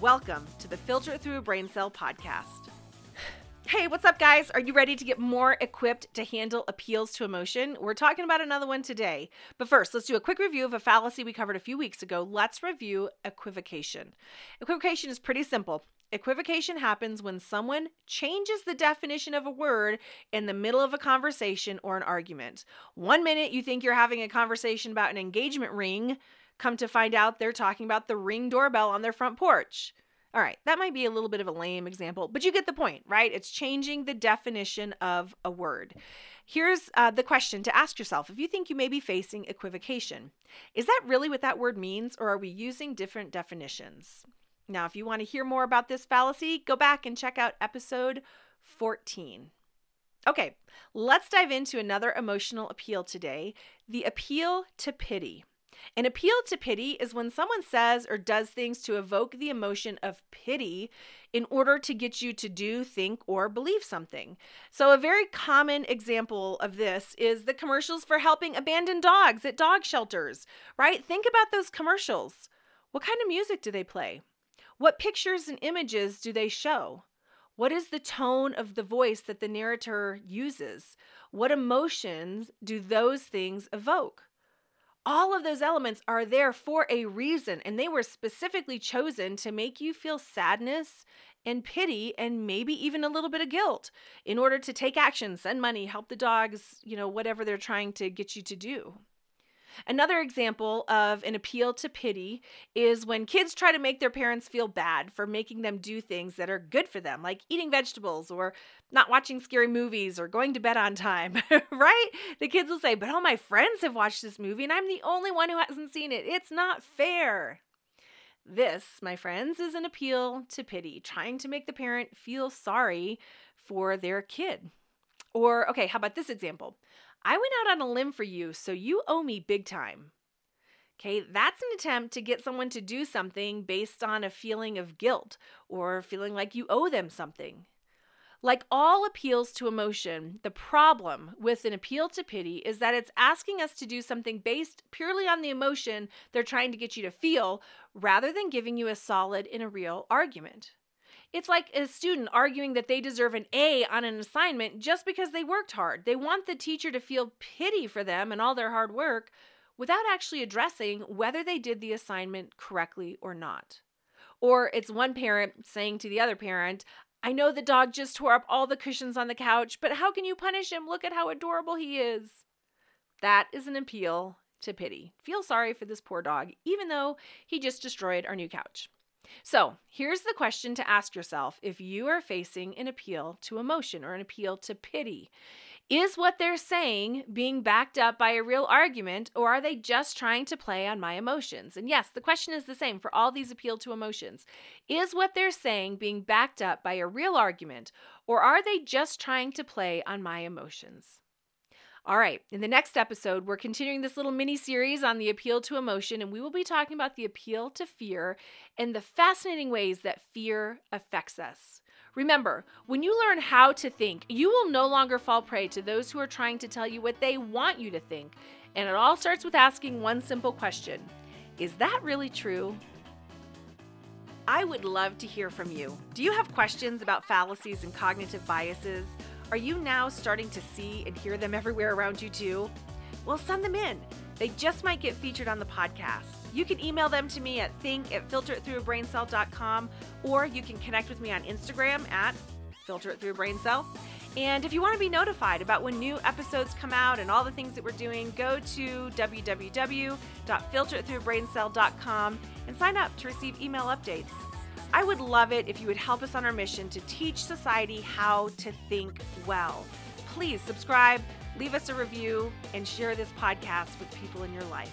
Welcome to the Filter Through a Brain Cell podcast. Hey, what's up, guys? Are you ready to get more equipped to handle appeals to emotion? We're talking about another one today. But first, let's do a quick review of a fallacy we covered a few weeks ago. Let's review equivocation. Equivocation is pretty simple. Equivocation happens when someone changes the definition of a word in the middle of a conversation or an argument. One minute you think you're having a conversation about an engagement ring, Come to find out, they're talking about the ring doorbell on their front porch. All right, that might be a little bit of a lame example, but you get the point, right? It's changing the definition of a word. Here's uh, the question to ask yourself if you think you may be facing equivocation. Is that really what that word means, or are we using different definitions? Now, if you want to hear more about this fallacy, go back and check out episode 14. Okay, let's dive into another emotional appeal today the appeal to pity. An appeal to pity is when someone says or does things to evoke the emotion of pity in order to get you to do, think, or believe something. So, a very common example of this is the commercials for helping abandoned dogs at dog shelters, right? Think about those commercials. What kind of music do they play? What pictures and images do they show? What is the tone of the voice that the narrator uses? What emotions do those things evoke? All of those elements are there for a reason, and they were specifically chosen to make you feel sadness and pity and maybe even a little bit of guilt in order to take action, send money, help the dogs, you know, whatever they're trying to get you to do. Another example of an appeal to pity is when kids try to make their parents feel bad for making them do things that are good for them, like eating vegetables or not watching scary movies or going to bed on time, right? The kids will say, But all my friends have watched this movie and I'm the only one who hasn't seen it. It's not fair. This, my friends, is an appeal to pity, trying to make the parent feel sorry for their kid. Or, okay, how about this example? I went out on a limb for you, so you owe me big time. Okay, that's an attempt to get someone to do something based on a feeling of guilt or feeling like you owe them something. Like all appeals to emotion, the problem with an appeal to pity is that it's asking us to do something based purely on the emotion they're trying to get you to feel rather than giving you a solid and a real argument. It's like a student arguing that they deserve an A on an assignment just because they worked hard. They want the teacher to feel pity for them and all their hard work without actually addressing whether they did the assignment correctly or not. Or it's one parent saying to the other parent, I know the dog just tore up all the cushions on the couch, but how can you punish him? Look at how adorable he is. That is an appeal to pity. Feel sorry for this poor dog, even though he just destroyed our new couch. So, here's the question to ask yourself if you are facing an appeal to emotion or an appeal to pity. Is what they're saying being backed up by a real argument, or are they just trying to play on my emotions? And yes, the question is the same for all these appeal to emotions. Is what they're saying being backed up by a real argument, or are they just trying to play on my emotions? All right, in the next episode, we're continuing this little mini series on the appeal to emotion, and we will be talking about the appeal to fear and the fascinating ways that fear affects us. Remember, when you learn how to think, you will no longer fall prey to those who are trying to tell you what they want you to think. And it all starts with asking one simple question Is that really true? I would love to hear from you. Do you have questions about fallacies and cognitive biases? Are you now starting to see and hear them everywhere around you too? Well, send them in. They just might get featured on the podcast. You can email them to me at think at filteritthroughabraincell.com or you can connect with me on Instagram at filteritthroughabraincell. And if you want to be notified about when new episodes come out and all the things that we're doing, go to www.filteritthroughabraincell.com and sign up to receive email updates. I would love it if you would help us on our mission to teach society how to think well. Please subscribe, leave us a review, and share this podcast with people in your life.